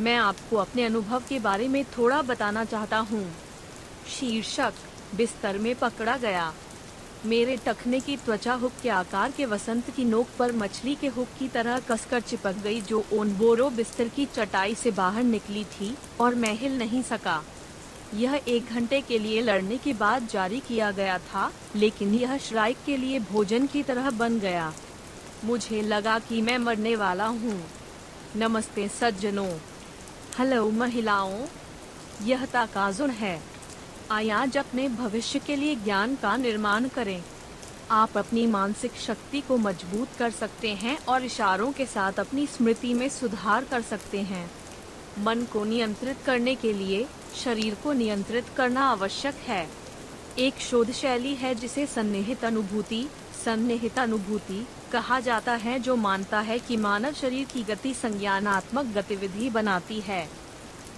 मैं आपको अपने अनुभव के बारे में थोड़ा बताना चाहता हूँ। शीर्षक, बिस्तर में पकड़ा गया। मेरे टखने की त्वचा हुक के आकार के वसंत की नोक पर मछली के हुक की तरह कसकर चिपक गई जो ओनबोरो बिस्तर की चटाई से बाहर निकली थी और मैं हिल नहीं सका। यह एक घंटे के लिए लड़ने के बाद जारी किया गया था, लेकिन यह श्राइक के लिए भोजन की तरह बन गया। मुझे लगा कि मैं मरने वाला हूँ। नमस्ते सज्जनों। हेलो महिलाओं, यह ताकाजुन है। आयाज अपने भविष्य के लिए ज्ञान का निर्माण करें। आप अपनी मानसिक शक्ति को मज़बूत कर सकते हैं और इशारों के साथ अपनी स्मृति में सुधार कर सकते हैं। मन को नियंत्रित करने के लिए शरीर को नियंत्रित करना आवश्यक है। एक शोध शैली है जिसे सन्निहित अनुभूति सन्निहित अनुभूति कहा जाता है, जो मानता है कि मानव शरीर की गति संज्ञानात्मक गतिविधि बनाती है।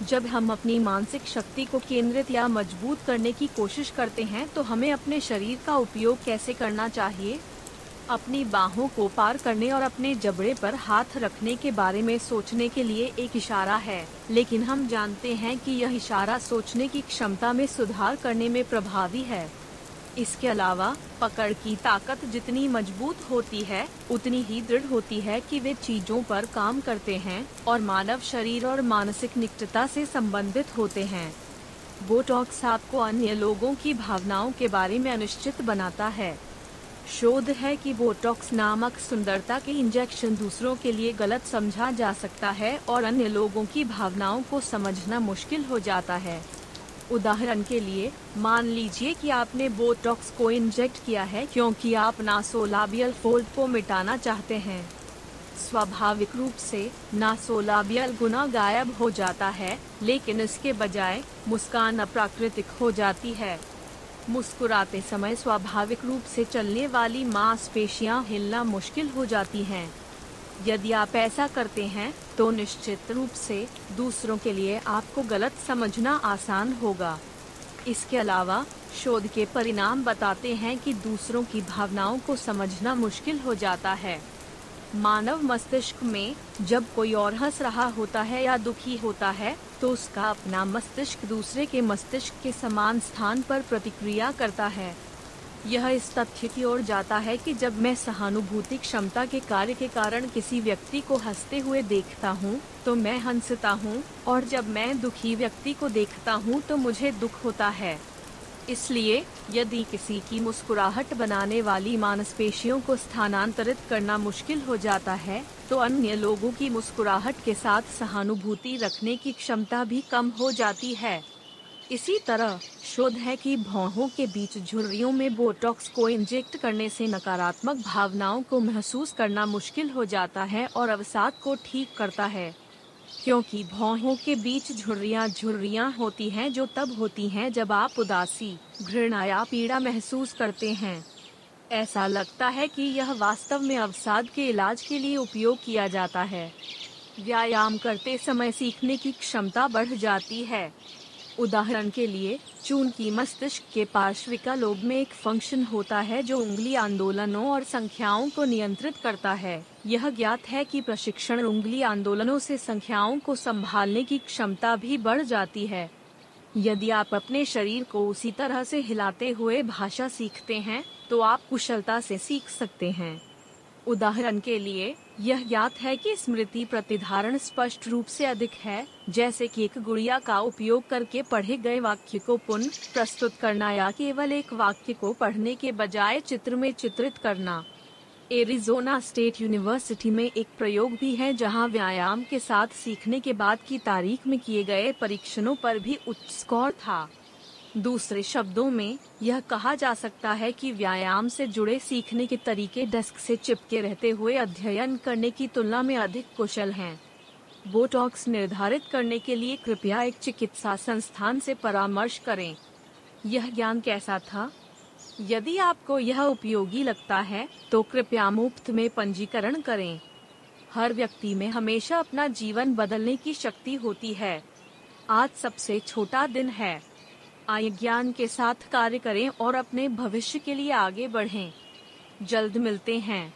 जब हम अपनी मानसिक शक्ति को केंद्रित या मज़बूत करने की कोशिश करते हैं तो हमें अपने शरीर का उपयोग कैसे करना चाहिए? अपनी बाहों को पार करने और अपने जबड़े पर हाथ रखने के बारे में सोचने के लिए एक इशारा है। लेकिन हम जानते हैं कि यह इशारा सोचने की क्षमता में सुधार करने में प्रभावी है। इसके अलावा, पकड़ की ताकत जितनी मज़बूत होती है, उतनी ही दृढ़ होती है कि वे चीज़ों पर काम करते हैं और मानव शरीर और मानसिक निकटता से संबंधित होते हैं। बोटॉक्स आपको अन्य लोगों की भावनाओं के बारे में अनिश्चित बनाता है। शोध है कि बोटॉक्स नामक सुंदरता के इंजेक्शन दूसरों के लिए गलत समझा जा सकता है और अन्य लोगों की भावनाओं को समझना मुश्किल हो जाता है। उदाहरण के लिए, मान लीजिए कि आपने बोटॉक्स को इंजेक्ट किया है क्योंकि आप नासोलाबियल फोल्ड को मिटाना चाहते हैं। स्वाभाविक रूप से, नासोलाबियल गुना गायब हो जाता है, लेकिन इसके बजाय, मुस्कान अप्राकृतिक हो जाती है। मुस्कुराते समय स्वाभाविक रूप से चलने वाली मांसपेशियाँ हिलना मुश्किल हो जाती हैं। यदि आप ऐसा करते हैं तो निश्चित रूप से दूसरों के लिए आपको गलत समझना आसान होगा इसके अलावा, शोध के परिणाम बताते हैं कि दूसरों की भावनाओं को समझना मुश्किल हो जाता है मानव मस्तिष्क में जब कोई और हंस रहा होता है या दुखी होता है तो उसका अपना मस्तिष्क दूसरे के मस्तिष्क के समान स्थान पर प्रतिक्रिया करता है। यह इस तथ्य की ओर जाता है कि जब मैं सहानुभूति क्षमता के कार्य के कारण किसी व्यक्ति को हँसते हुए देखता हूँ तो मैं हंसता हूँ, और जब मैं दुखी व्यक्ति को देखता हूँ तो मुझे दुख होता है। इसलिए यदि किसी की मुस्कुराहट बनाने वाली मांसपेशियों को स्थानांतरित करना मुश्किल हो जाता है तो अन्य लोगों की मुस्कुराहट के साथ सहानुभूति रखने की क्षमता भी कम हो जाती है। इसी तरह शोध है कि भौहों के बीच झुर्रियों में बोटॉक्स को इंजेक्ट करने से नकारात्मक भावनाओं को महसूस करना मुश्किल हो जाता है और अवसाद को ठीक करता है। क्योंकि भौहों के बीच झुर्रियाँ झुर्रियाँ होती हैं जो तब होती हैं जब आप उदासी घृणा या पीड़ा महसूस करते हैं। ऐसा लगता है कि यह वास्तव में अवसाद के इलाज के लिए उपयोग किया जाता है। व्यायाम करते समय सीखने की क्षमता बढ़ जाती है। उदाहरण के लिए, चून की मस्तिष्क के पार्श्विका लोब में एक फ़ंक्शन होता है जो उंगली आंदोलनों और संख्याओं को नियंत्रित करता है। यह ज्ञात है कि प्रशिक्षण उंगली आंदोलनों से संख्याओं को संभालने की क्षमता भी बढ़ जाती है। यदि आप अपने शरीर को उसी तरह से हिलाते हुए भाषा सीखते हैं तो आप कुशलता से सीख सकते हैं। उदाहरण के लिए यह ज्ञात है कि स्मृति प्रतिधारण स्पष्ट रूप से अधिक है, जैसे कि एक गुड़िया का उपयोग करके पढ़े गए वाक्य को पुनः प्रस्तुत करना या केवल एक वाक्य को पढ़ने के बजाय चित्र में चित्रित करना। एरिजोना स्टेट यूनिवर्सिटी में एक प्रयोग भी है, जहाँ व्यायाम के साथ सीखने के बाद की तारीख में किए गए परीक्षणों पर भी उच्च स्कोर था। दूसरे शब्दों में, यह कहा जा सकता है कि व्यायाम से जुड़े सीखने के तरीके डेस्क से चिपके रहते हुए अध्ययन करने की तुलना में अधिक कुशल हैं। बोटॉक्स निर्धारित करने के लिए कृपया एक चिकित्सा संस्थान से परामर्श करें। यह ज्ञान कैसा था? यदि आपको यह उपयोगी लगता है तो कृपया मुफ़्त में पंजीकरण करें। हर व्यक्ति में हमेशा अपना जीवन बदलने की शक्ति होती है। आज सबसे छोटा दिन है। ज्ञान के साथ कार्य करें और अपने भविष्य के लिए आगे बढ़ें। जल्द मिलते हैं